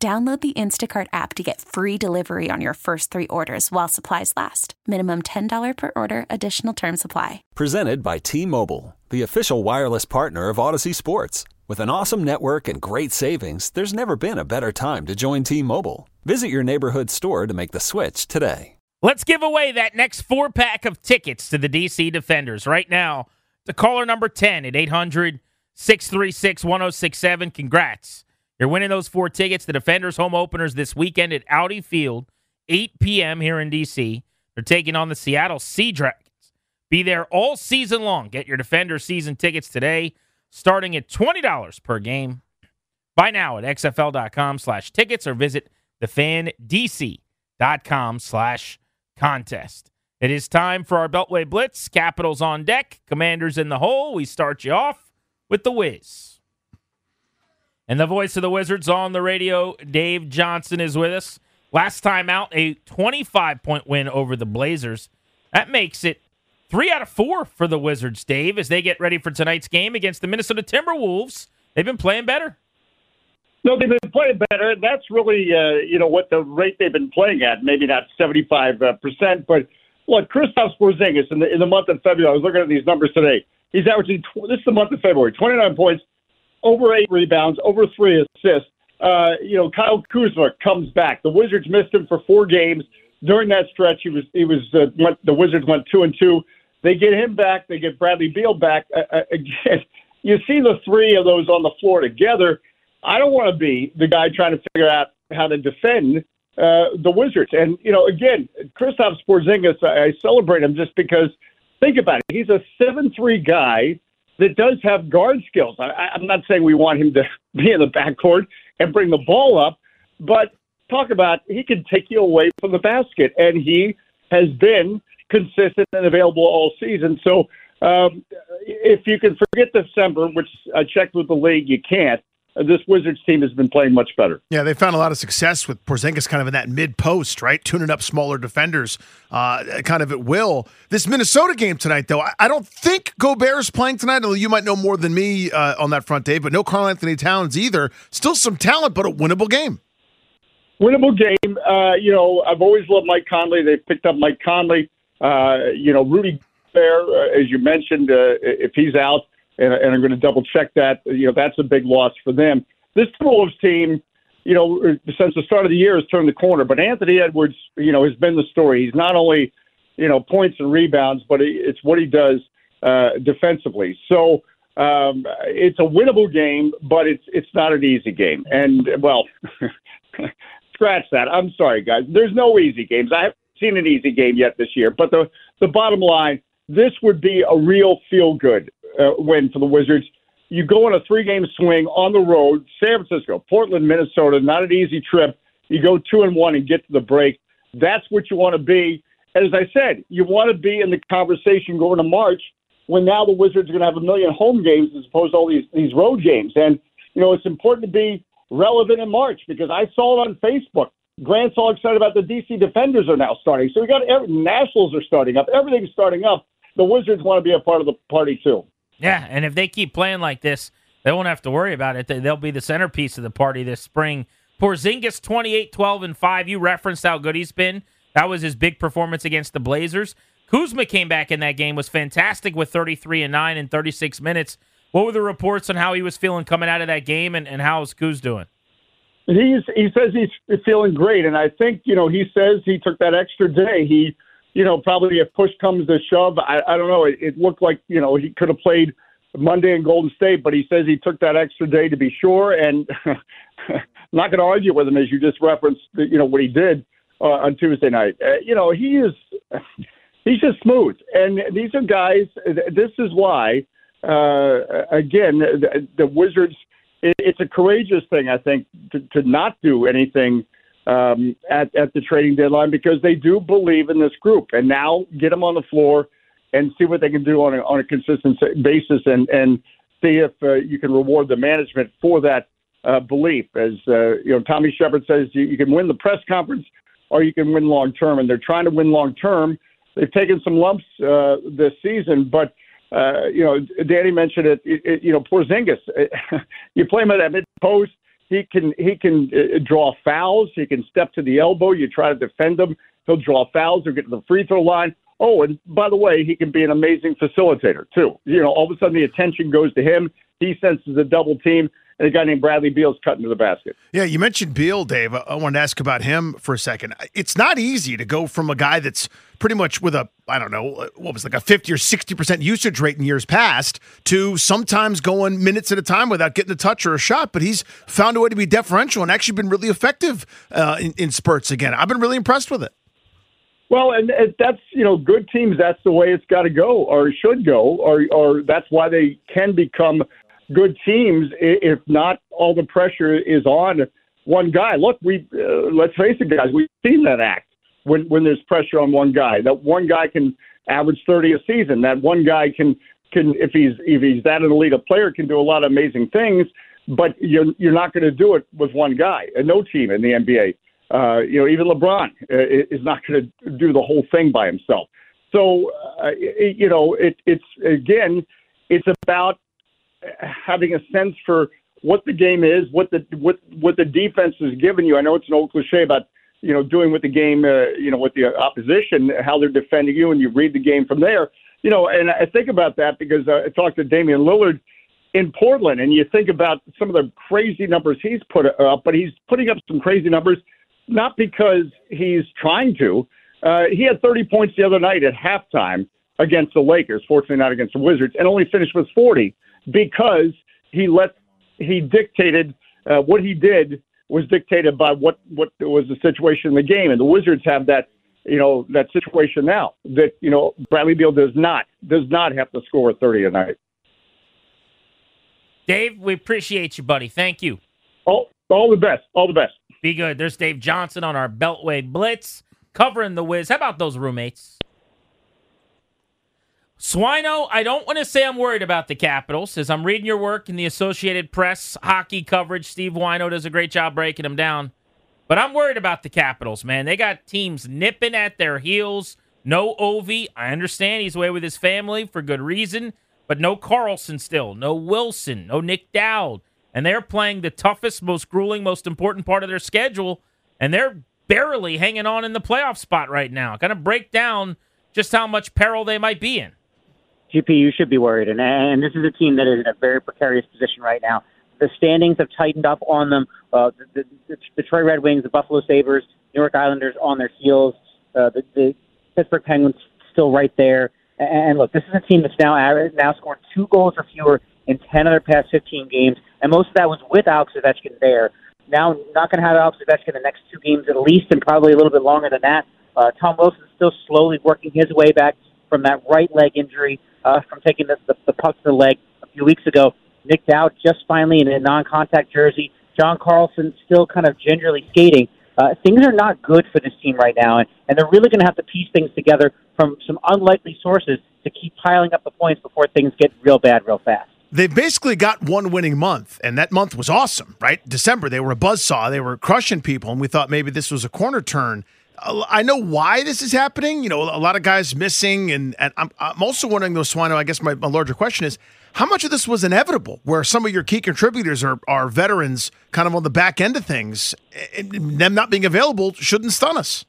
Download the Instacart app to get free delivery on your first three orders while supplies last. Minimum $10 per order, additional term supply. Presented by T Mobile, the official wireless partner of Audacy Sports. With an awesome network and great savings, there's never been a better time to join T Mobile. Visit your neighborhood store to make the switch today. Let's give away that next four pack of tickets to the DC Defenders right now. The caller number 10 at 800 636 1067. Congrats. You're winning those four tickets. The Defenders home openers this weekend at Audi Field, 8 p.m. here in D.C. They're taking on the Seattle Sea Dragons. Be there all season long. Get your Defenders season tickets today, starting at $20 per game. Buy now at xfl.com slash tickets or visit thefandc.com slash contest. It is time for our Beltway Blitz. Capitals on deck. Commanders in the hole. We start you off with the Wiz. And the voice of the Wizards on the radio, Dave Johnson, is with us. Last time out, a 25 point win over the Blazers. That makes it three out of four for the Wizards, Dave, as they get ready for tonight's game against the Minnesota Timberwolves. They've been playing better. No, they've been playing better. That's really, uh, you know, what the rate they've been playing at. Maybe not 75%, uh, but look, Kristaps Porzingis in the, in the month of February, I was looking at these numbers today. He's averaging, tw- this is the month of February, 29 points, over eight rebounds, over three assists. Uh, you know, Kyle Kuzma comes back. The Wizards missed him for four games during that stretch. He was he was uh, went, the Wizards went two and two. They get him back. They get Bradley Beal back. Uh, uh again, you see the three of those on the floor together. I don't want to be the guy trying to figure out how to defend uh, the Wizards. And you know, again, Kristaps Porzingis, I, I celebrate him just because. Think about it. He's a seven-three guy that does have guard skills. I, I'm not saying we want him to be in the backcourt and bring the ball up, but talk about he can take you away from the basket, and he has been consistent and available all season. So um, if you can forget December, which I checked with the league, you can't this Wizards team has been playing much better. Yeah, they found a lot of success with Porzingis kind of in that mid post, right? Tuning up smaller defenders uh, kind of at will. This Minnesota game tonight, though, I, I don't think Gobert is playing tonight, although you might know more than me uh, on that front, Dave, but no Karl-Anthony Towns either. Still some talent, but a winnable game. Winnable game. Uh, you know, I've always loved Mike Conley. They've picked up Mike Conley. Uh, you know, Rudy Fair, uh, as you mentioned, uh, if he's out, and, and I'm going to double check that. You know, that's a big loss for them. This Timberwolves team, you know, since the start of the year has turned the corner. But Anthony Edwards, you know, has been the story. He's not only, you know, points and rebounds, but it's what he does uh, defensively. So um, it's a winnable game, but it's it's not an easy game. And well, scratch that. I'm sorry, guys. There's no easy games. I haven't seen an easy game yet this year. But the the bottom line, this would be a real feel good uh, win for the Wizards. You go on a three game swing on the road, San Francisco, Portland, Minnesota, not an easy trip. You go two and one and get to the break. That's what you want to be. As I said, you want to be in the conversation going to March when now the Wizards are going to have a million home games as opposed to all these, these road games. And, you know, it's important to be relevant in March because I saw it on Facebook. Grant's all excited about the DC Defenders are now starting. So we got every, Nationals are starting up. Everything's starting up. The Wizards want to be a part of the party too. Yeah, and if they keep playing like this, they won't have to worry about it. They'll be the centerpiece of the party this spring. Porzingis 28, 12, and 5. You referenced how good he's been. That was his big performance against the Blazers. Kuzma came back in that game, was fantastic with 33 and 9 in 36 minutes. What were the reports on how he was feeling coming out of that game and, and how is Kuz doing? He's he says he's feeling great, and I think you know he says he took that extra day. He you know, probably if push comes to shove, I, I don't know. It, it looked like you know he could have played Monday in Golden State, but he says he took that extra day to be sure, and not going to argue with him as you just referenced. You know what he did uh, on Tuesday night. Uh, you know he is he's just smooth, and these are guys. This is why uh, again the, the Wizards. It, it's a courageous thing, I think, to, to not do anything um, at at the trading deadline because they do believe in this group. And now get them on the floor and see what they can do on a, on a consistent basis and and see if uh, you can reward the management for that uh, belief. As uh, you know, Tommy Sheppard says, you, you can win the press conference or you can win long term, and they're trying to win long term. They've taken some lumps uh, this season, but uh, you know, Danny mentioned it, it, it. You know, Porzingis, you play him at that mid post. He can he can uh, draw fouls. He can step to the elbow. You try to defend him. He'll draw fouls or get to the free throw line. Oh, and by the way, he can be an amazing facilitator too. You know, all of a sudden the attention goes to him. He senses a double team and a guy named Bradley Beal's cutting to the basket. Yeah, you mentioned Beal, Dave. I wanted to ask about him for a second. It's not easy to go from a guy that's pretty much with a, I don't know, what was like a 50 or 60% usage rate in years past to sometimes going minutes at a time without getting a touch or a shot. But he's found a way to be deferential and actually been really effective uh, in, in spurts again. I've been really impressed with it. Well, and that's you know, good teams. That's the way it's got to go, or should go, or or that's why they can become good teams. If not, all the pressure is on one guy. Look, we uh, let's face it, guys. We've seen that act when when there's pressure on one guy. That one guy can average 30 a season. That one guy can can if he's if he's that an elite player can do a lot of amazing things. But you're you're not going to do it with one guy. And no team in the NBA. Uh, you know, even LeBron uh, is not going to do the whole thing by himself. So, uh, it, you know, it, it's again, it's about having a sense for what the game is, what the what what the defense is giving you. I know it's an old cliche about you know doing with the game, uh, you know, with the opposition, how they're defending you, and you read the game from there. You know, and I think about that because uh, I talked to Damian Lillard in Portland, and you think about some of the crazy numbers he's put up, but he's putting up some crazy numbers not because he's trying to. Uh, he had 30 points the other night at halftime against the Lakers, fortunately not against the Wizards, and only finished with 40 because he let he dictated uh, what he did was dictated by what what was the situation in the game, and the Wizards have that you know that situation now that you know Bradley Beal does not does not have to score 30 a night. Dave, we appreciate you, buddy. Thank you. All all the best. All the best. Be good. There's Dave Johnson on our Beltway Blitz covering the Wiz. How about those roommates? Swino, I don't want to say I'm worried about the Capitals, as I'm reading your work in the Associated Press hockey coverage. Steve Whyno does a great job breaking them down. But I'm worried about the Capitals, man. They got teams nipping at their heels. No Ovi. I understand he's away with his family for good reason, but no Carlson still. No Wilson. No Nick Dowd. And they're playing the toughest, most grueling, most important part of their schedule, and they're barely hanging on in the playoff spot right now. Kind of break down just how much peril they might be in. GP, you should be worried. And, and this is a team that is in a very precarious position right now. The standings have tightened up on them. Uh, the, the, the Detroit Red Wings, the Buffalo Sabres, New York Islanders on their heels. Uh, the, the Pittsburgh Penguins still right there. And look, this is a team that's now now scored two goals or fewer in 10 of their past 15 games, and most of that was with Alex Ovechkin there. Now, not going to have Alex Ovechkin the next two games at least, and probably a little bit longer than that. Uh, Tom Wilson is still slowly working his way back from that right leg injury uh, from taking the, the, the puck to the leg a few weeks ago. Nick Dowd just finally in a non-contact jersey. John Carlson still kind of gingerly skating. Uh, things are not good for this team right now, and, and they're really going to have to piece things together from some unlikely sources to keep piling up the points before things get real bad real fast. They've basically got one winning month, and that month was awesome, right? December, they were a buzzsaw. They were crushing people, and we thought maybe this was a corner turn. I know why this is happening. You know, a lot of guys missing, and, and I'm, I'm also wondering, though, Swino, I guess my, my, larger question is how much of this was inevitable, where some of your key contributors are, are veterans kind of on the back end of things, and them not being available shouldn't stun us.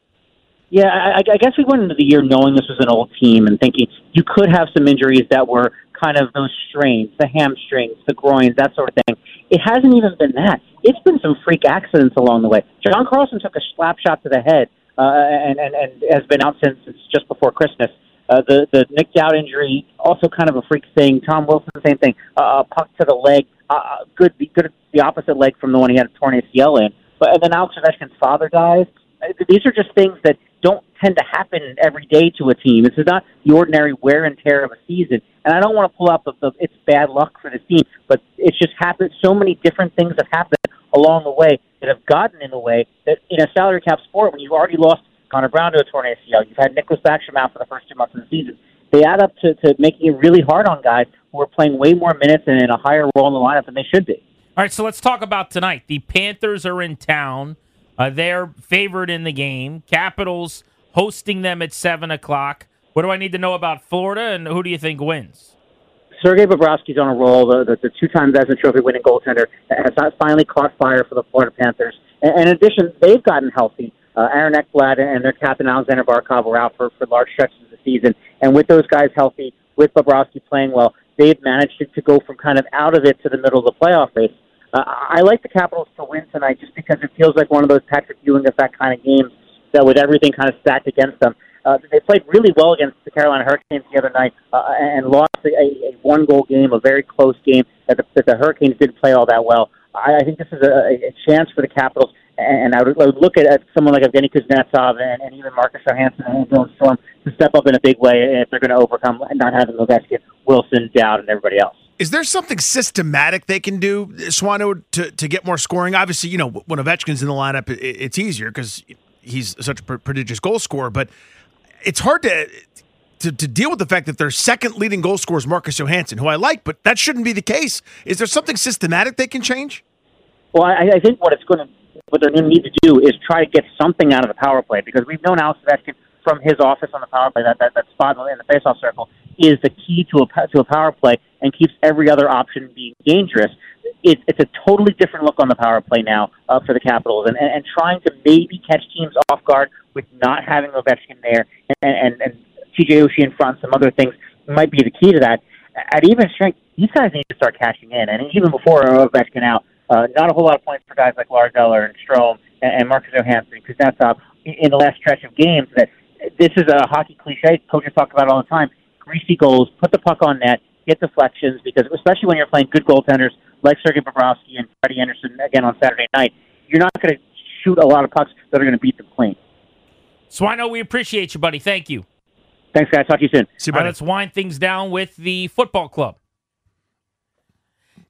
Yeah, I, I guess we went into the year knowing this was an old team and thinking you could have some injuries that were kind of those strains, the hamstrings, the groins, that sort of thing. It hasn't even been that. It's been some freak accidents along the way. John Carlson took a slap shot to the head and, and, and has been out since just before Christmas. Uh, the the Nick Dowd injury, also kind of a freak thing. Tom Wilson, same thing. Uh, puck to the leg, uh, uh good, good, the opposite leg from the one he had a torn ACL in. But and then Alex Ovechkin's father dies. Uh, these are just things that don't tend to happen every day to a team. This is not the ordinary wear and tear of a season. And I don't want to pull up the, the it's bad luck for the team, but it's just happened. So many different things have happened along the way that have gotten in the way that in a salary cap sport when you've already lost Connor Brown to a torn ACL, you've had Nicklas Backstrom out for the first two months of the season. They add up to, to making it really hard on guys who are playing way more minutes and in a higher role in the lineup than they should be. All right, so let's talk about tonight. The Panthers are in town. Uh, they're favored in the game. Capitals hosting them at 7 o'clock. What do I need to know about Florida, and who do you think wins? Sergei Bobrovsky's on a roll. The, the, the two-time Vezina Trophy winning goaltender has not finally caught fire for the Florida Panthers. And, and in addition, they've gotten healthy. Uh, Aaron Ekblad and their captain Alexander Barkov were out for, for large stretches of the season. And with those guys healthy, with Bobrovsky playing well, they've managed to, to go from kind of out of it to the middle of the playoff race. Uh, I like the Capitals to win tonight just because it feels like one of those Patrick Ewing effect kind of games that with everything kind of stacked against them. Uh, they played really well against the Carolina Hurricanes the other night uh, and lost a, a one goal game, a very close game that the, that the Hurricanes didn't play all that well. I, I think this is a, a chance for the Capitals, and I would, I would look at, at someone like Evgeny Kuznetsov and, and even Marcus Johansson and Dylan Strome to step up in a big way if they're going to overcome not having Ovechkin, Wilson, Dowd, and everybody else. Is there something systematic they can do, Swano, to, to get more scoring? Obviously, you know, when Ovechkin's in the lineup, it, it's easier because he's such a prodigious goal scorer, but it's hard to, to, to deal with the fact that their second leading goal scorer is Marcus Johansson, who I like, but that shouldn't be the case. Is there something systematic they can change? Well, I, I think what it's going to what they're going to need to do is try to get something out of the power play because we've known Alex Ovechkin from his office on the power play that that, that spot in the faceoff circle is the key to a to a power play and keeps every other option being dangerous. It, it's a totally different look on the power play now uh, for the Capitals, and, and, and trying to maybe catch teams off guard with not having Ovechkin there and, and, and TJ Oshie in front, some other things might be the key to that. At even strength, these guys need to start cashing in, and even before Ovechkin out, uh, not a whole lot of points for guys like Lars Eller and Strome and, and Marcus Johansson, because that's uh, in the last stretch of games that this is a hockey cliche coaches talk about it all the time. Greasy goals, put the puck on net, get deflections, because especially when you're playing good goaltenders like Sergei Bobrovsky and Freddie Andersen again on Saturday night, you're not going to shoot a lot of pucks that are going to beat them clean. Swino, we appreciate you, buddy. Thank you. Thanks, guys. Talk to you soon. See you, All right, let's wind things down with the football club.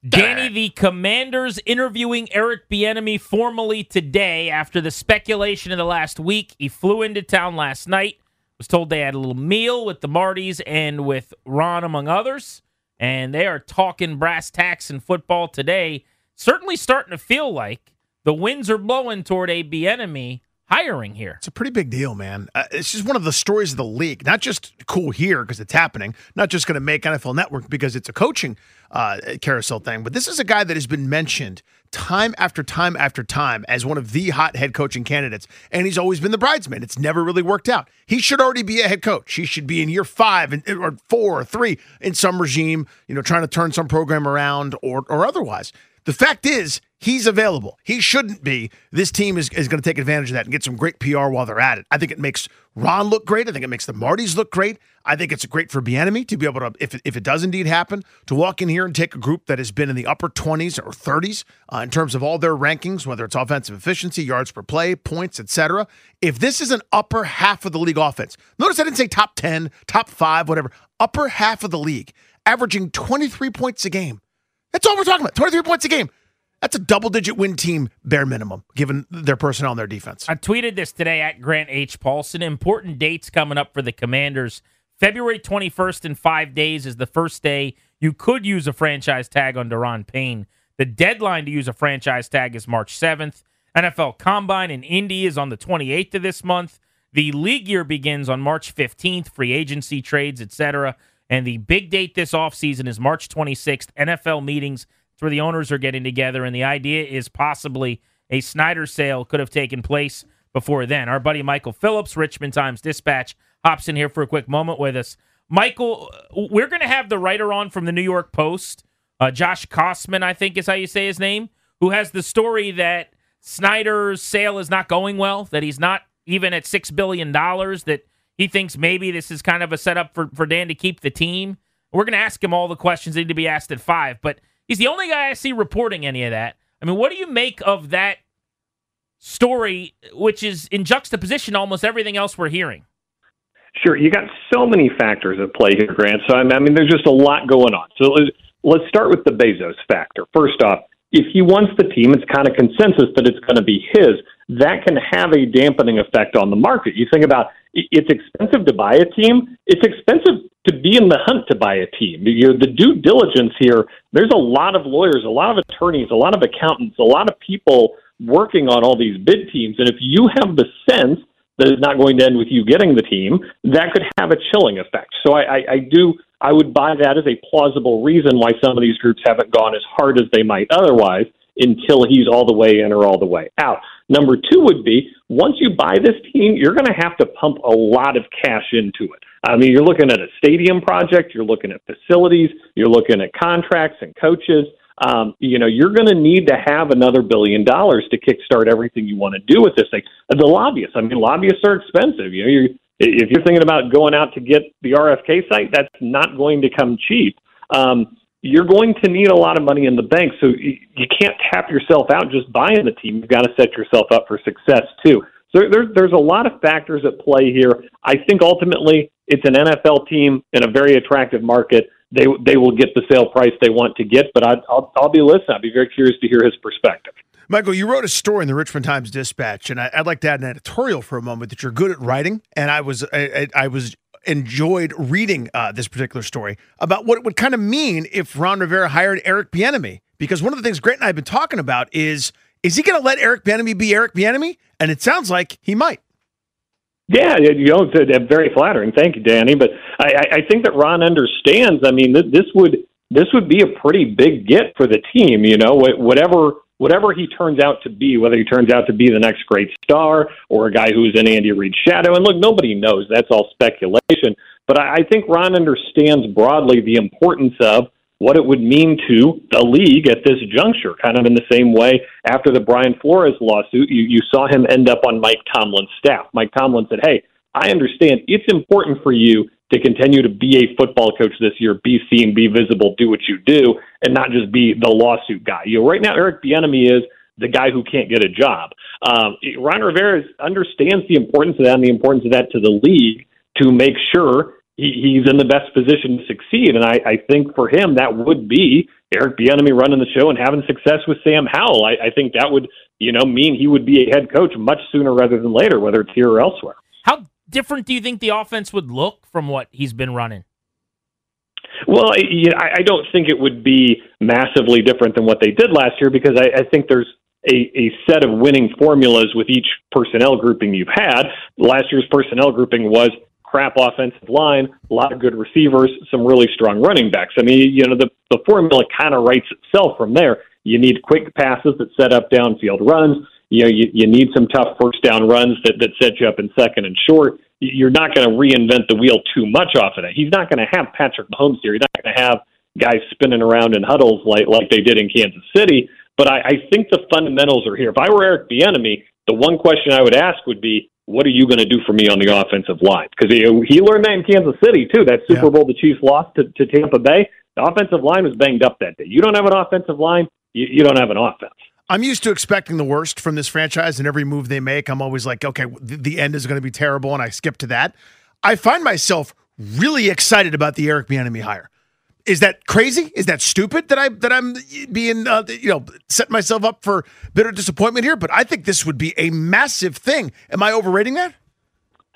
Danny, the Commanders interviewing Eric Bieniemy formally today after the speculation of the last week. He flew into town last night. Was told they had a little meal with the Martys and with Ron, among others, and they are talking brass tacks in football today. Certainly starting to feel like the winds are blowing toward a Bieniemy hiring here. It's a pretty big deal, man. Uh, it's just one of the stories of the league. Not just cool here because it's happening, not just going to make NFL Network because it's a coaching uh, carousel thing, but this is a guy that has been mentioned time after time after time as one of the hot head coaching candidates, and he's always been the bridesmaid. It's never really worked out. He should already be a head coach. He should be in year five and, or four or three in some regime, you know, trying to turn some program around or or otherwise. The fact is, he's available. He shouldn't be. This team is, is going to take advantage of that and get some great PR while they're at it. I think it makes Ron look great. I think it makes the Martys look great. I think it's great for Bieniemy to be able to, if if it does indeed happen, to walk in here and take a group that has been in the upper 20s or 30s uh, in terms of all their rankings, whether it's offensive efficiency, yards per play, points, etc. If this is an upper half of the league offense, notice I didn't say top 10, top five, whatever, upper half of the league, averaging 23 points a game that's all we're talking about. 23 points a game. That's a double digit win team, bare minimum, given their personnel and their defense. I tweeted this today at Grant H. Paulsen. Important dates coming up for the Commanders. February 21st in five days is the first day you could use a franchise tag on Daron Payne. The deadline to use a franchise tag is March 7th. NFL Combine in Indy is on the 28th of this month. The league year begins on March 15th, free agency trades, etc. And the big date this offseason is March 26th, NFL meetings. It's where the owners are getting together. And the idea is possibly a Snyder sale could have taken place before then. Our buddy Michael Phillips, Richmond Times Dispatch, hops in here for a quick moment with us. Michael, we're going to have the writer on from the New York Post, uh, Josh Kosman, I think is how you say his name, who has the story that Snyder's sale is not going well, that he's not even at $6 billion, that he thinks maybe this is kind of a setup for, for Dan to keep the team. We're going to ask him all the questions that need to be asked at five, but he's the only guy I see reporting any of that. I mean, what do you make of that story, which is in juxtaposition almost everything else we're hearing? Sure, you got so many factors at play here, Grant. So I mean, there's just a lot going on. So let's, let's start with the Bezos factor. First off, if he wants the team, it's kind of consensus that it's going to be his. That can have a dampening effect on the market. You think about it's expensive to buy a team. It's expensive to be in the hunt to buy a team. You know, the due diligence here. There's a lot of lawyers, a lot of attorneys, a lot of accountants, a lot of people working on all these bid teams. And if you have the sense that it's not going to end with you getting the team, that could have a chilling effect. So I, I, I do I would buy that as a plausible reason why some of these groups haven't gone as hard as they might otherwise until he's all the way in or all the way out. Number two would be once you buy this team, you're going to have to pump a lot of cash into it. I mean, you're looking at a stadium project, you're looking at facilities, you're looking at contracts and coaches. Um, you know, you're going to need to have another billion dollars to kickstart everything you want to do with this thing. The lobbyists, I mean, lobbyists are expensive. You know, you're if you're thinking about going out to get the RFK site, that's not going to come cheap. Um, you're going to need a lot of money in the bank, so you, can't tap yourself out just buying the team. You've got to set yourself up for success too. So there's there's a lot of factors at play here. I think ultimately it's an NFL team in a very attractive market. They they will get the sale price they want to get, but I, I'll I'll be listening. I'll be very curious to hear his perspective. Michael, you wrote a story in the Richmond Times Dispatch, and I, would like to add an editorial for a moment that you're good at writing, and I was I, I was enjoyed reading uh, this particular story about what it would kind of mean if Ron Rivera hired Eric Bieniemy, because one of the things Grant and I have been talking about is is he going to let Eric Bieniemy be Eric Bieniemy, and it sounds like he might. Yeah, you know, it's very flattering. Thank you, Danny. But I, I think that Ron understands. I mean, this would this would be a pretty big get for the team. You know, whatever whatever he turns out to be, whether he turns out to be the next great star or a guy who's in Andy Reid's shadow. And look, nobody knows. That's all speculation. But I, I think Ron understands broadly the importance of what it would mean to the league at this juncture, kind of in the same way after the Brian Flores lawsuit, you, you saw him end up on Mike Tomlin's staff. Mike Tomlin said, Hey, I understand it's important for you to continue to be a football coach this year, be seen, be visible, do what you do, and not just be the lawsuit guy. You know, right now Eric Bieniemy is the guy who can't get a job. Um, Ron Rivera understands the importance of that and the importance of that to the league to make sure he, he's in the best position to succeed. And I, I think for him that would be Eric Bieniemy running the show and having success with Sam Howell. I, I think that would you know mean he would be a head coach much sooner rather than later, whether it's here or elsewhere. How different do you think the offense would look from what he's been running? Well, I, I don't think it would be massively different than what they did last year because I, I think there's a, a set of winning formulas with each personnel grouping you've had. Last year's personnel grouping was crap offensive line, a lot of good receivers, some really strong running backs. I mean, you know, the, the formula kind of writes itself from there. You need quick passes that set up downfield runs you know, you, you need some tough first down runs that, that set you up in second and short. You're not going to reinvent the wheel too much off of that. He's not going to have Patrick Mahomes here. He's not going to have guys spinning around in huddles like like they did in Kansas City. But I, I think the fundamentals are here. If I were Eric Bieniemy, the one question I would ask would be, what are you going to do for me on the offensive line? Because he, he learned that in Kansas City too. That Super yeah. Bowl the Chiefs lost to, to Tampa Bay. The offensive line was banged up that day. You don't have an offensive line, you, you don't have an offense. I'm used to expecting the worst from this franchise, and every move they make, I'm always like, okay, the end is going to be terrible, and I skip to that. I find myself really excited about the Eric Bieniemy hire. Is that crazy? Is that stupid that I that I'm being uh, you know setting myself up for bitter disappointment here? But I think this would be a massive thing. Am I overrating that?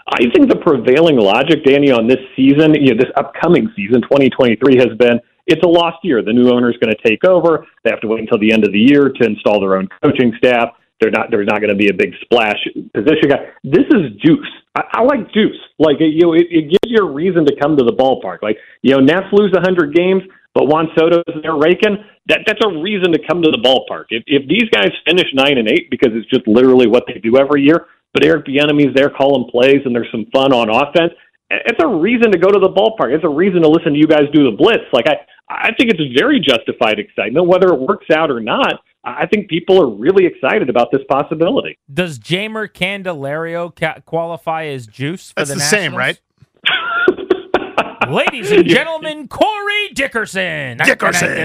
I think the prevailing logic, Danny, on this season, you know, this upcoming season, 2023, has been it's a lost year. The new owner is going to take over. They have to wait until the end of the year to install their own coaching staff. They're not. There's not going to be a big splash position guy. This is juice. I, I like juice. Like you know, it, it gives you a reason to come to the ballpark. Like you know, Nats lose 100 games, but Juan Soto's there raking. That that's a reason to come to the ballpark. If if these guys finish nine and eight because it's just literally what they do every year, but Eric Bieniemy's there calling plays and there's some fun on offense. It's a reason to go to the ballpark. It's a reason to listen to you guys do the blitz. Like I, I think it's very justified excitement, whether it works out or not. I think people are really excited about this possibility. Does Jeimer Candelario ca- qualify as juice for That's the, the same, right? Ladies and gentlemen, Corey Dickerson. Dickerson. You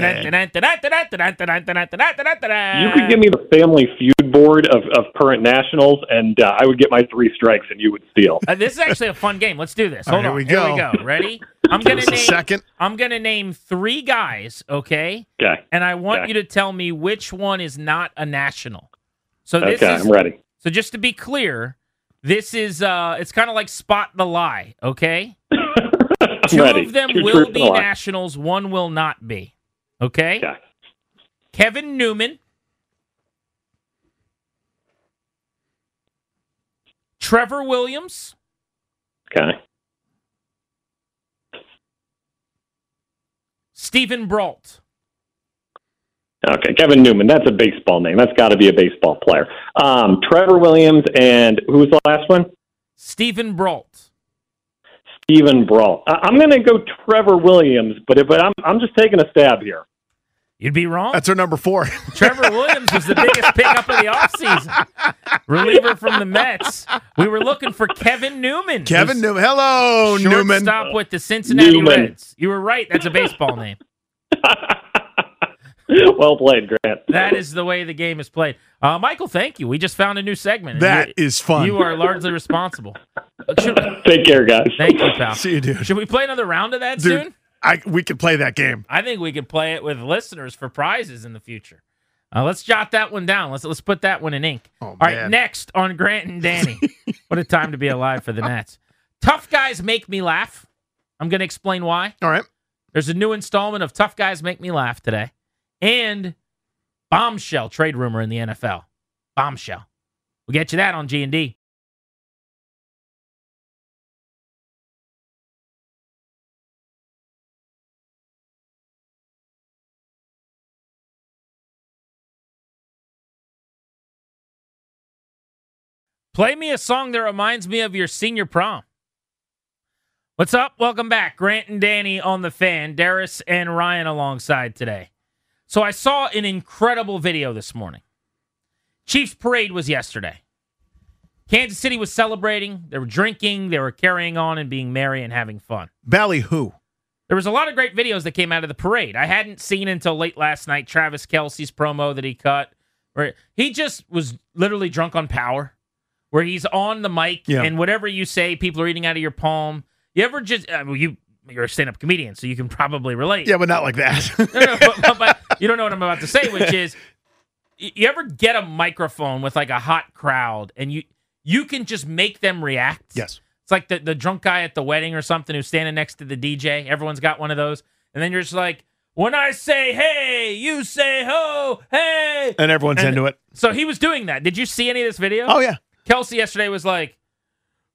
You could give me the Family Feud board of, of current nationals, and uh, I would get my three strikes, and you would steal. Uh, this is actually a fun game. Let's do this. Hold right, on. here we we go. go. Ready? I'm gonna us a name. second. I'm gonna name three guys. Okay, Okay. and I want Okay. you to tell me which one is not a national. So this Okay, is I'm ready. so just to be clear, this is uh it's kind of like spot the lie. Okay, I'm two ready. of them Two will be a nationals. One will not be. Okay. Okay. Kevin Newman, Trevor Williams, Okay. Steven Brault. Okay, Kevin Newman. That's a baseball name. That's got to be a baseball player. Um, Trevor Williams and who was the last one? Steven Brault. Steven Brault. I- I'm going to go Trevor Williams, but if, but I'm I'm just taking a stab here. You'd be wrong. That's our number four. Trevor Williams was the biggest pickup of the offseason. Reliever from the Mets. We were looking for Kevin Newman. Kevin Newman. Hello, Newman. Shortstop with the Cincinnati Newman. Reds. You were right. That's a baseball name. well played, Grant. That is the way the game is played. Uh, Michael, thank you. We just found a new segment. and That you, is fun. You are largely responsible. Should- Take care, guys. thank you, pal. See you, dude. Should we play another round of that Dude, soon? I we could play that game. I think we could play it with listeners for prizes in the future. Uh, let's jot that one down. Let's let's put that one in ink. Oh, All right, man. next on Grant and Danny. what a time to be alive for the Nats. Tough guys make me laugh. I'm going to explain why. All right. There's a new installment of Tough Guys Make Me Laugh today, and bombshell trade rumor in the NFL. Bombshell. We'll get you that on G and D. Play me a song that reminds me of your senior prom. What's up? Welcome back. Grant and Danny on the fan. Darius and Ryan alongside today. So I saw an incredible video this morning. Chiefs parade was yesterday. Kansas City was celebrating. They were drinking. They were carrying on and being merry and having fun. Ballyhoo. There was a lot of great videos that came out of the parade. I hadn't seen until late last night Travis Kelce's promo that he cut, where he just was literally drunk on power, where he's on the mic Yeah. and whatever you say, people are eating out of your palm. You ever just uh, well, you you're a stand-up comedian, so you can probably relate. Yeah, but not like that. No, no, but, but- but you don't know what I'm about to say, which is you ever get a microphone with like a hot crowd and you you can just make them react. yes. It's like the, the drunk guy at the wedding or something who's standing next to the DJ. Everyone's got one of those. And then you're just like, when I say hey, you say ho, hey. And everyone's And- into it. So he was doing that. Did you see any of this video? Oh yeah. Kelce yesterday was like,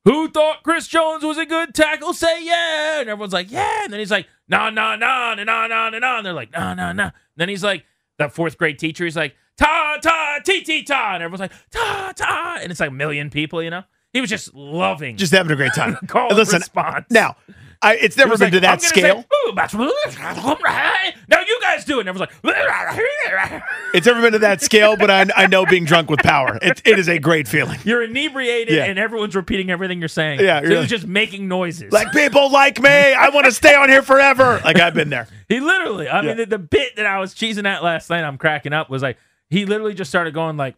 who thought Chris Jones was a good tackle? Say yeah. And everyone's like, yeah. And then he's like, nah, nah, nah, nah, nah, nah, nah. And they're like, nah, nah, nah. And then he's like, that fourth grade teacher, he's like, ta, ta, ti, ti, ta. And everyone's like, ta, ta. And it's like a million people, you know? He was just loving. Just having a great time. call Listen, response. Now, I, it's never been like, to that "I'm scale. say, now you guys do it. And everyone's like, It's never been to that scale, but I, I know being drunk with power. It, it is a great feeling. you're inebriated Yeah. and everyone's repeating everything you're saying. Yeah, so like- just making noises. Like people like me. I want to stay on here forever. Like I've been there. He literally, I Yeah. mean, the, the bit that I was cheesing at last night, I'm cracking up, was like, he literally just started going like,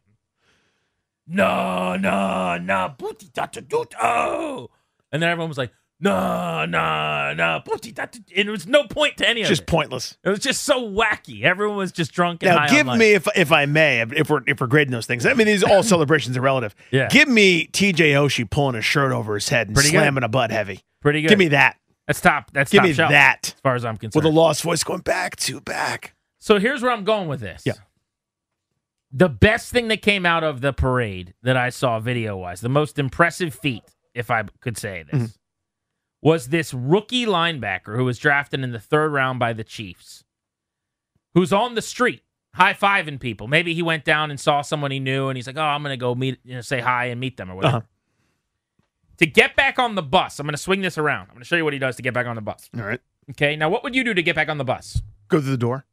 no, no, no, booty da da doot, oh. And then everyone was like, no, no, no, booty da da. And there was no point to any of Just it. Just pointless. It was just so wacky. Everyone was just drunk and Now, high give on life. me, if if I may, if we're if we're grading those things. I mean, these all celebrations are relative. Yeah. Give me T.J. Oshie pulling his shirt over his head and Pretty good. slamming a Bud Heavy. Pretty good. Give me that. that's top. That's Give top me shelf, that. as far as I'm concerned. With a lost voice going back to back. So here's where I'm going with this. Yeah. The best thing that came out of the parade that I saw video wise, the most impressive feat, if I could say this, Mm-hmm. Was this rookie linebacker who was drafted in the third round by the Chiefs, who's on the street high fiving people. Maybe he went down and saw someone he knew and he's like, oh, I'm going to go meet, you know, say hi and meet them or whatever. Uh-huh. To get back on the bus, I'm going to swing this around. I'm going to show you what he does to get back on the bus. All right. Okay. Now, what would you do to get back on the bus? Go through the door.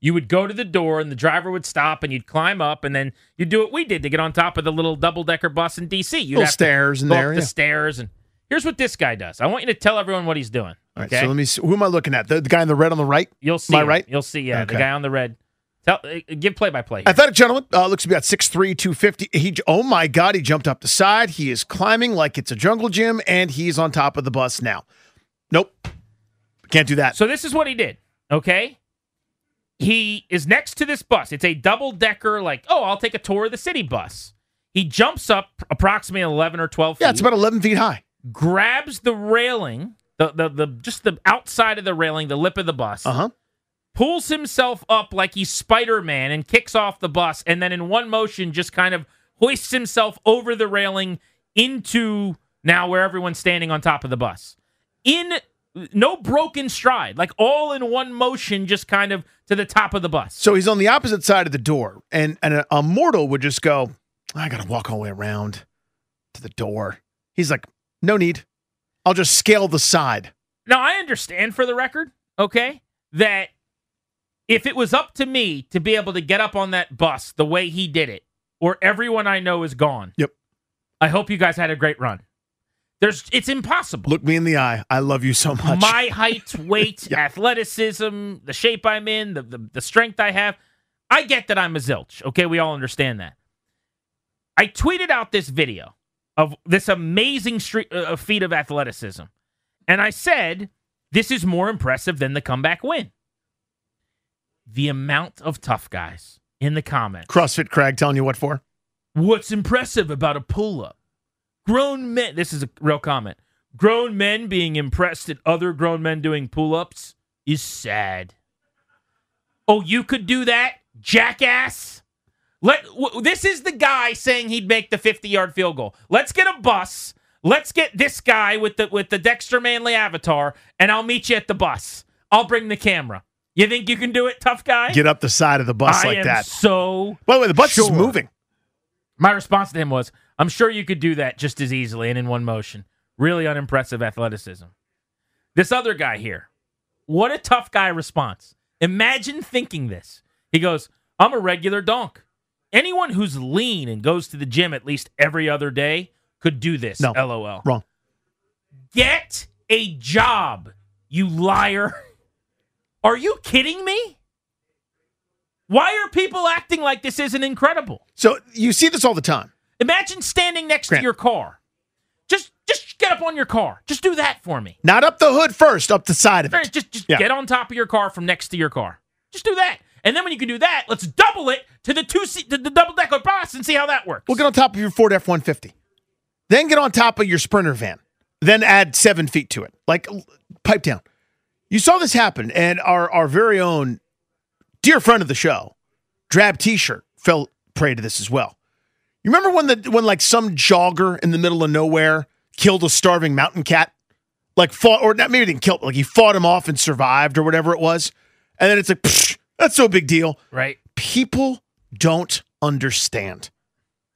you would go to the door and the driver would stop and you'd climb up and then you'd do what we did to get on top of the little double decker bus in DC. You'd Little have to stairs in there. up the yeah. stairs and here's what this guy does. I want you to tell everyone what he's doing. All right, Okay. so let me see. Who am I looking at? The, the guy in the red on the right? You'll see. I right? You'll see. Yeah, the guy on the red. Tell, uh, give play by play. Athletic gentleman uh, looks to be about 6'3", 250. He, oh my God, he jumped up the side. He is climbing like it's a jungle gym, and he's on top of the bus now. Nope. Can't do that. So this is what he did. Okay. He is next to this bus. It's a double decker, like, oh, I'll take a tour of the city bus. He jumps up approximately 11 or 12 feet. yeah, it's about 11 feet high. Grabs the railing, the, the, the just the outside of the railing, the lip of the bus, Uh-huh. pulls himself up like he's Spider Man and kicks off the bus, and then in one motion just kind of hoists himself over the railing into now where everyone's standing on top of the bus. In no broken stride, like all in one motion, just kind of to the top of the bus. So he's on the opposite side of the door, and, and a, a mortal would just go, I got to walk all the way around to the door. He's like, no need. I'll just scale the side. Now, I understand for the record, okay, that if it was up to me to be able to get up on that bus the way he did it, or everyone I know is gone. Yep. I hope you guys had a great run. There's it's impossible. Look me in the eye. I love you so much. My height, weight, Yeah. athleticism, the shape I'm in, the, the the strength I have. I get that I'm a zilch. Okay, we all understand that. I tweeted out this video of this amazing street, uh, feat of athleticism, and I said this is more impressive than the comeback win. The amount of tough guys in the comments. CrossFit Craig telling you what for? What's impressive about a pull up? Grown men, this is a real comment. Grown men being impressed at other grown men doing pull ups is sad. Oh, you could do that, jackass? Let w- this is the guy saying he'd make the 50 yard field goal. Let's get a bus. Let's get this guy with the with the Dexter Manley avatar, and I'll meet you at the bus. I'll bring the camera. You think you can do it, tough guy? Get up the side of the bus I like am that. so By the way, the bus is moving. my response to him was, I'm sure you could do that just as easily and in one motion. Really unimpressive athleticism. This other guy here, what a tough guy response. Imagine thinking this. He goes, I'm a regular donk. Anyone who's lean and goes to the gym at least every other day could do this. No. LOL. Wrong. Get a job, you liar. Are you kidding me? Why are people acting like this isn't incredible? So you see this all the time. Imagine standing next Grant. to your car. Just just get up on your car. Just do that for me. Not up the hood first, up the side of it. Just just Yeah. get on top of your car from next to your car. Just do that. And then when you can do that, let's double it to the two seat the double decker bus and see how that works. We'll get on top of your Ford F 150. Then get on top of your Sprinter van. Then add seven feet to it. Like, pipe down. You saw this happen, and our, our very own dear friend of the show, Drab T shirt, fell prey to this as well. You remember when the when like some jogger in the middle of nowhere killed a starving mountain cat? Like fought or not maybe didn't kill, like he fought him off and survived or whatever it was. And then it's like, Psh, that's no big deal right. people don't understand.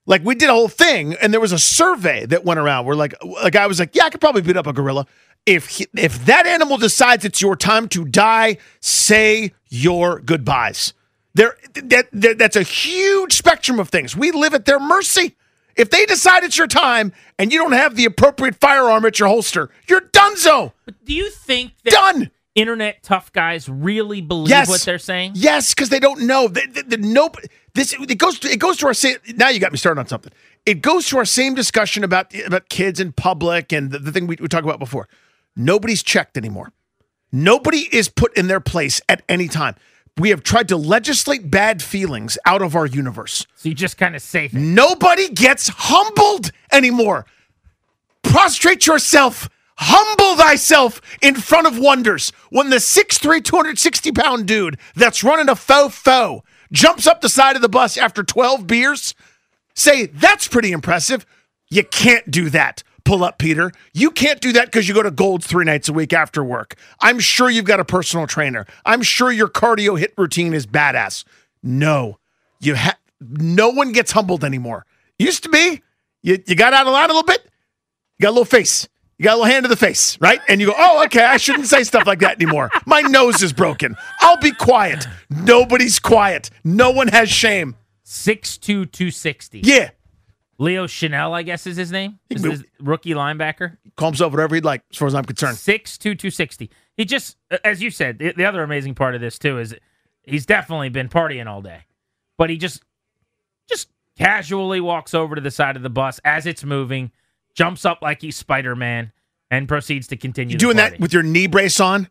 Like we did a whole thing, and there was a survey that went around where like a guy was like, "Yeah, I could probably beat up a gorilla. If he, if that animal decides it's your time to die, say your goodbyes." There, that, that that's a huge spectrum of things. We live at their mercy. If they decide it's your time and you don't have the appropriate firearm at your holster, you're donezo. But do you think that Done. Internet tough guys really believe Yes. what they're saying? Yes, because they don't know. The, the, the nope. This it goes to it goes to our same. Now you got me started on something. It goes to our same discussion about about kids in public and the, the thing we, we talked about before. Nobody's checked anymore. Nobody is put in their place at any time. We have tried to legislate bad feelings out of our universe. So you just kind of say. Nobody gets humbled anymore. Prostrate yourself. Humble thyself in front of wonders. When the 6'3, 260 pound dude that's running a faux faux jumps up the side of the bus after 12 beers, say, that's pretty impressive. You can't do that. Pull up, Peter. You can't do that because you go to Gold's three nights a week after work. I'm sure you've got a personal trainer. I'm sure your cardio hit routine is badass. No, you ha- no one gets humbled anymore. Used to be, you, you got out of line a little bit, you got a little face, you got a little hand to the face, right? And you go, oh, okay, I shouldn't say stuff like that anymore. My nose is broken. I'll be quiet. Nobody's quiet. No one has shame. 6'2", 260. Yeah, Leo Chenal, I guess is his name. Is his rookie linebacker. Call himself whatever he'd like, as far as I'm concerned. Six two two sixty. He just, uh, as you said, the, the other amazing part of this too is he's definitely been partying all day, but he just, just casually walks over to the side of the bus as it's moving, jumps up like he's Spider Man, and proceeds to continue. You doing that with your knee brace on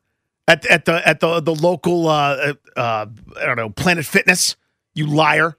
at at the at the the local uh, uh I don't know Planet Fitness? You liar!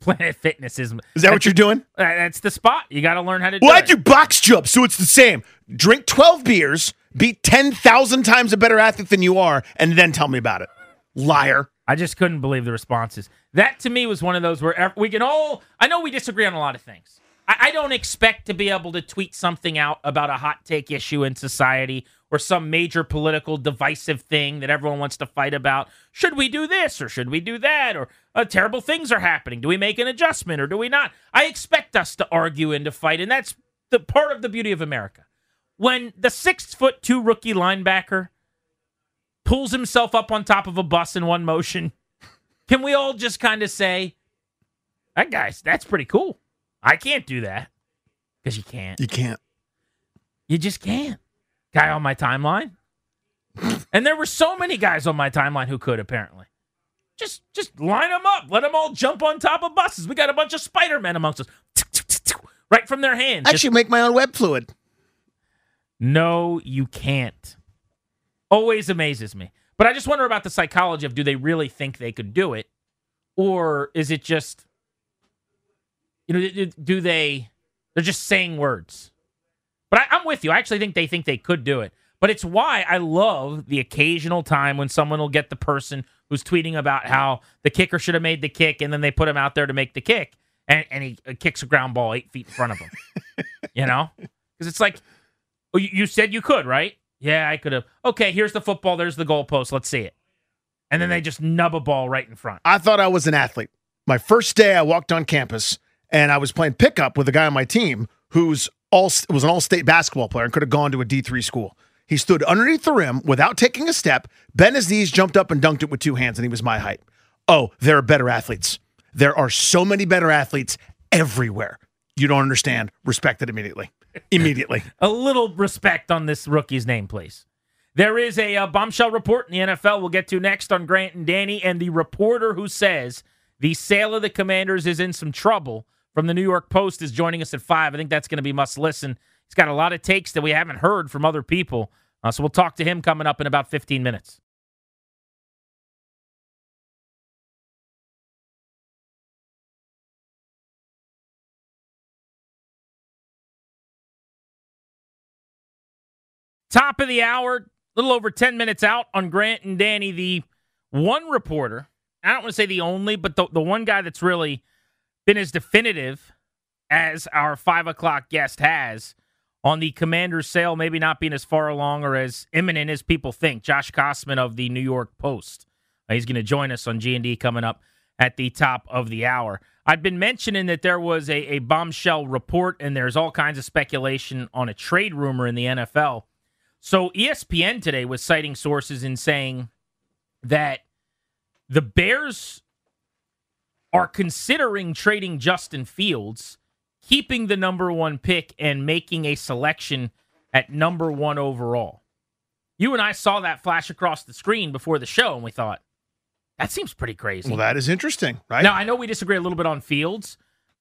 Planet Fitness is. Is that what you're doing? That's the spot. You got to learn how to do Well, I it. do box jumps, so it's the same. Drink 12 beers, be 10,000 times a better athlete than you are, and then tell me about it. Liar. I just couldn't believe the responses. That to me was one of those where we can all. I know we disagree on a lot of things. I, don't expect to be able to tweet something out about a hot take issue in society or some major political divisive thing that everyone wants to fight about. Should we do this or should we do that? Or uh, terrible things are happening. Do we make an adjustment or do we not? I expect us to argue and to fight, and that's the part of the beauty of America. When the six foot two rookie linebacker pulls himself up on top of a bus in one motion, can we all just kind of say, that guy's, that's pretty cool. I can't do that. Because you can't. You can't. You just can't. Guy on my timeline. and there were so many guys on my timeline who could, apparently. Just just line them up. Let them all jump on top of buses. We got a bunch of Spider-Men amongst us. Right from their hands. I Just- actually make my own web fluid. no, you can't. Always amazes me. But I just wonder about the psychology of do they really think they could do it? Or is it just, you know, do- do they, they're just saying words? But I, I'm with you. I actually think they think they could do it. But it's why I love the occasional time when someone will get the person who's tweeting about how the kicker should have made the kick and then they put him out there to make the kick and, and he uh, kicks a ground ball eight feet in front of him. you know? Because it's like, oh, you, you said you could, right? Yeah, I could have. Okay, here's the football. There's the goalpost. Let's see it. And then they just nub a ball right in front. I thought I was an athlete. My first day, I walked on campus and I was playing pickup with a guy on my team who's all was an all-state basketball player and could have gone to a D3 school. He stood underneath the rim without taking a step, bent his knees, jumped up and dunked it with two hands, and he was my height. Oh, there are better athletes. There are so many better athletes everywhere. You don't understand. Respect it immediately. Immediately. A little respect on this rookie's name, please. There is a, uh bombshell report in the NFL we'll get to next on Grant and Danny, and the reporter who says the sale of the Commanders is in some trouble from the New York Post is joining us at five. I think that's going to be must listen. He's got a lot of takes that we haven't heard from other people, uh, so we'll talk to him coming up in about 15 minutes. Top of the hour, a little over 10 minutes out on Grant and Danny, the one reporter, I don't want to say the only, but the, the one guy that's really been as definitive as our five o'clock guest has on the commander's sale, maybe not being as far along or as imminent as people think. Josh Kosman of the New York Post. Uh, he's going to join us on G&D coming up at the top of the hour. I'd been mentioning that there was a, a bombshell report, and there's all kinds of speculation on a trade rumor in the NFL. So ESPN today was citing sources in saying that the Bears are considering trading Justin Fields, keeping the number one pick, and making a selection at number one overall. You and I saw that flash across the screen before the show, and we thought, that seems pretty crazy. Well, that is interesting, right? Now I know we disagree a little bit on Fields.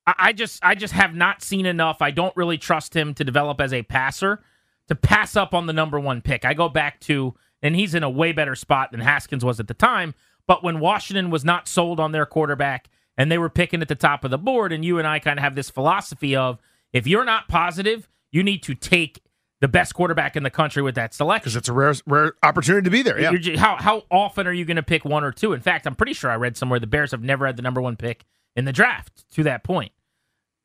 I, I just I just have not seen enough. I don't really trust him to develop as a passer to pass up on the number one pick. I go back to and he's in a way better spot than Haskins was at the time. But when Washington was not sold on their quarterback and they were picking at the top of the board, and you and I kind of have this philosophy of if you're not positive, you need to take the best quarterback in the country with that selection. Because it's a rare, rare opportunity to be there. Yeah. You're how how often are you going to pick one or two? In fact, I'm pretty sure I read somewhere the Bears have never had the number one pick in the draft to that point.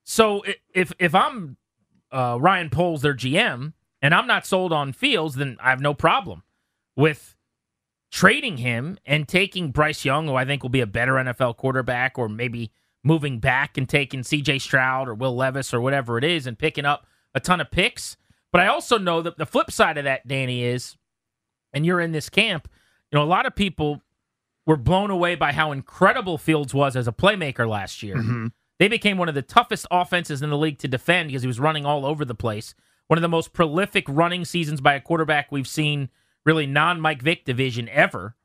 So if if I'm uh, Ryan Poles, their GM, and I'm not sold on Fields, then I have no problem with trading him and taking Bryce Young, who I think will be a better NFL quarterback, or maybe moving back and taking C.J. Stroud or Will Levis or whatever it is, and picking up a ton of picks. But I also know that the flip side of that, Danny, is and you're in this camp, you know, a lot of people were blown away by how incredible Fields was as a playmaker last year. Mm-hmm. They became one of the toughest offenses in the league to defend because he was running all over the place. one of the most prolific running seasons by a quarterback we've seen, really non Mike Vick division ever.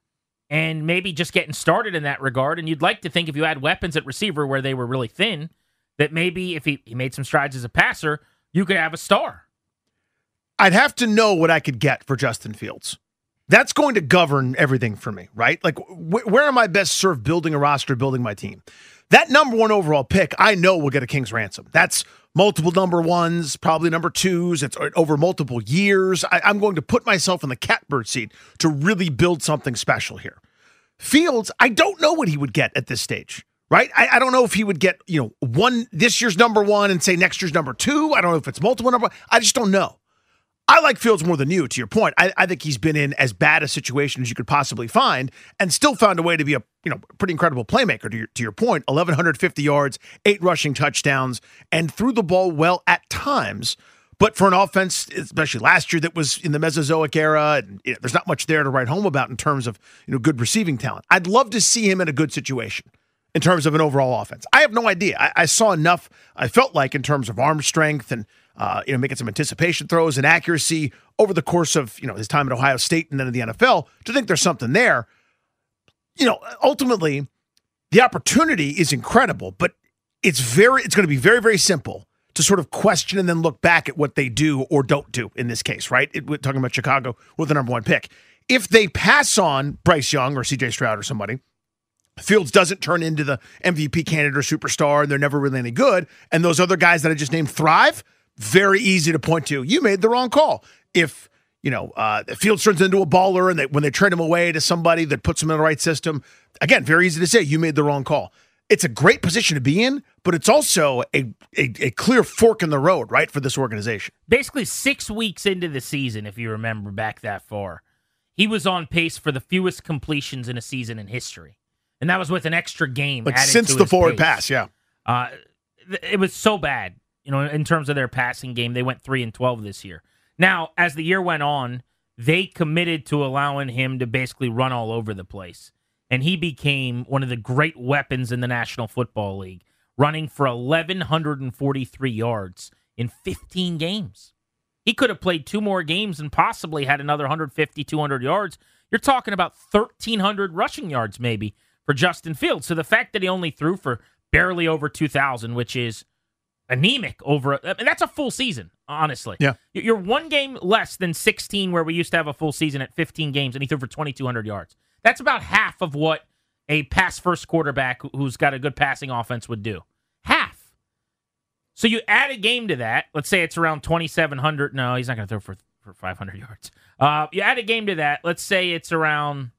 And maybe just getting started in that regard. And you'd like to think if you had weapons at receiver where they were really thin, that maybe if he, he made some strides as a passer, you could have a star. I'd have to know what I could get for Justin Fields. That's going to govern everything for me, right? Like, wh- where am I best served building a roster, building my team? That number one overall pick, I know will get a king's ransom. That's multiple number ones, probably number twos. It's uh, over multiple years. I, I'm going to put myself in the catbird seat to really build something special here. Fields, I don't know what he would get at this stage right? I, I, don't know if he would get, you know, one this year's number one and say next year's number two. I don't know if it's multiple number. I just don't know. I like Fields more than you, to your point. I, I, think he's been in as bad a situation as you could possibly find and still found a way to be a you know pretty incredible playmaker to your, to your point. 1,150 yards, eight rushing touchdowns, and threw the ball well at times. But for an offense, especially last year, that was in the Mesozoic era, and you know, there's not much there to write home about in terms of you know good receiving talent. I'd love to see him in a good situation in terms of an overall offense. I have no idea. I, I saw enough. I felt like in terms of arm strength and uh, you know, making some anticipation throws and accuracy over the course of, you know, his time at Ohio State and then in the NFL to think there's something there. You know, ultimately, the opportunity is incredible, but it's very, it's going to be very, very simple to sort of question and then look back at what they do or don't do in this case, right? It, we're talking about Chicago with the number one pick. If they pass on Bryce Young or CJ Stroud or somebody, Fields doesn't turn into the MVP candidate or superstar, and they're never really any good, and those other guys that I just named thrive, very easy to point to. You made the wrong call. If you know uh, Fields turns into a baller, and they, when they trade him away to somebody that puts him in the right system, again, very easy to say you made the wrong call. It's a great position to be in, but it's also a, a, a clear fork in the road, right, for this organization. Basically, six weeks into the season, if you remember back that far, he was on pace for the fewest completions in a season in history, and that was with an extra game. Like since the forward pace. pass, yeah. Uh, it was so bad you know, in terms of their passing game, they went 3 and 12 this year. Now, as the year went on, they committed to allowing him to basically run all over the place. And he became one of the great weapons in the National Football League, running for 1,143 yards in 15 games. He could have played two more games and possibly had another 150, 200 yards. You're talking about 1,300 rushing yards, maybe, for Justin Fields. So the fact that he only threw for barely over 2,000, which is anemic over and that's a full season honestly. Yeah. You're one game less than 16 where we used to have a full season at 15 games and he threw for 2200 yards. That's about half of what a pass first quarterback who's got a good passing offense would do. Half. So you add a game to that. Let's say it's around 2700 no he's not going to throw for, for 500 yards. Uh, you add a game to that. Let's say it's around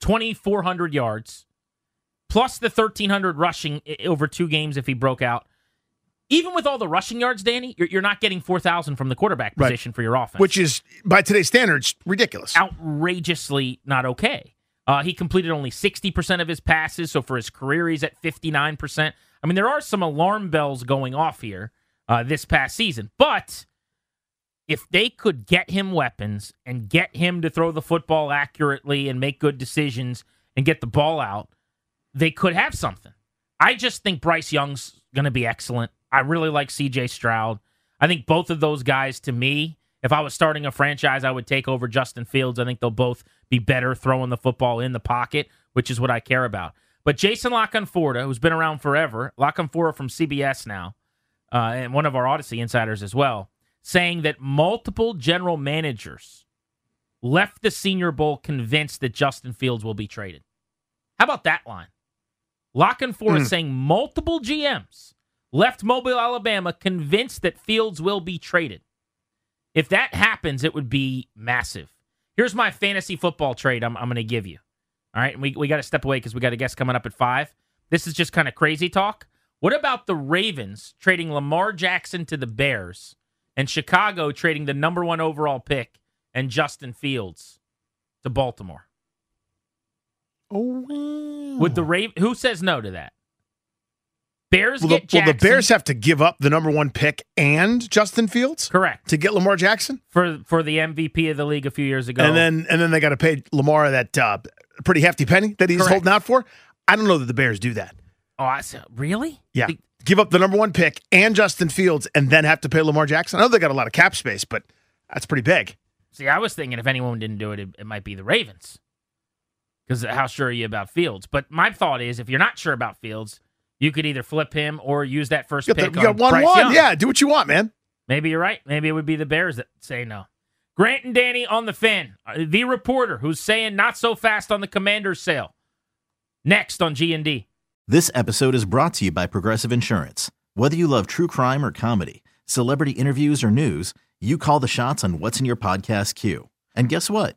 2400 yards plus the 1300 rushing over two games if he broke out even with all the rushing yards, Danny, you're, you're not getting 4,000 from the quarterback position right. for your offense. Which is, by today's standards, ridiculous. Outrageously not okay. Uh, he completed only 60% of his passes. So for his career, he's at 59%. I mean, there are some alarm bells going off here uh, this past season. But if they could get him weapons and get him to throw the football accurately and make good decisions and get the ball out, they could have something. I just think Bryce Young's going to be excellent. I really like CJ Stroud. I think both of those guys, to me, if I was starting a franchise, I would take over Justin Fields. I think they'll both be better throwing the football in the pocket, which is what I care about. But Jason La Canfora, who's been around forever, La Canfora from CBS now, uh, and one of our Audacy insiders as well, saying that multiple general managers left the Senior Bowl convinced that Justin Fields will be traded. How about that line? La Canfora mm. saying multiple GMs left Mobile, Alabama, convinced that Fields will be traded. If that happens, it would be massive. Here's my fantasy football trade I'm, I'm going to give you. All right. we, we got to step away because we got a guest coming up at five. This is just kind of crazy talk. What about the Ravens trading Lamar Jackson to the Bears and Chicago trading the number one overall pick and Justin Fields to Baltimore? Oh, wow. Would the Raven, who says no to that? Bears well, get the, will the Bears have to give up the number one pick and Justin Fields? Correct. To get Lamar Jackson for for the MVP of the league a few years ago, and then and then they got to pay Lamar that uh, pretty hefty penny that he's Correct. holding out for. I don't know that the Bears do that. Oh, I said, really? Yeah. give up the number one pick and Justin Fields and then have to pay Lamar Jackson? I know they got a lot of cap space, but that's pretty big. See, I was thinking if anyone didn't do it, it, it might be the Ravens. Because how sure are you about Fields? But my thought is if you're not sure about Fields, you could either flip him or use that first You pick. the- you on got one Bryce one. Young. Yeah, do what you want, man. Maybe you're right. Maybe it would be the Bears that say no. Grant and Danny on the fan. Uh, The reporter who's saying not so fast on the Commander's sale. Next on G and D. This episode is brought to you by Progressive Insurance. Whether you love true crime or comedy, celebrity interviews or news, you call the shots on what's in your podcast queue. And guess what?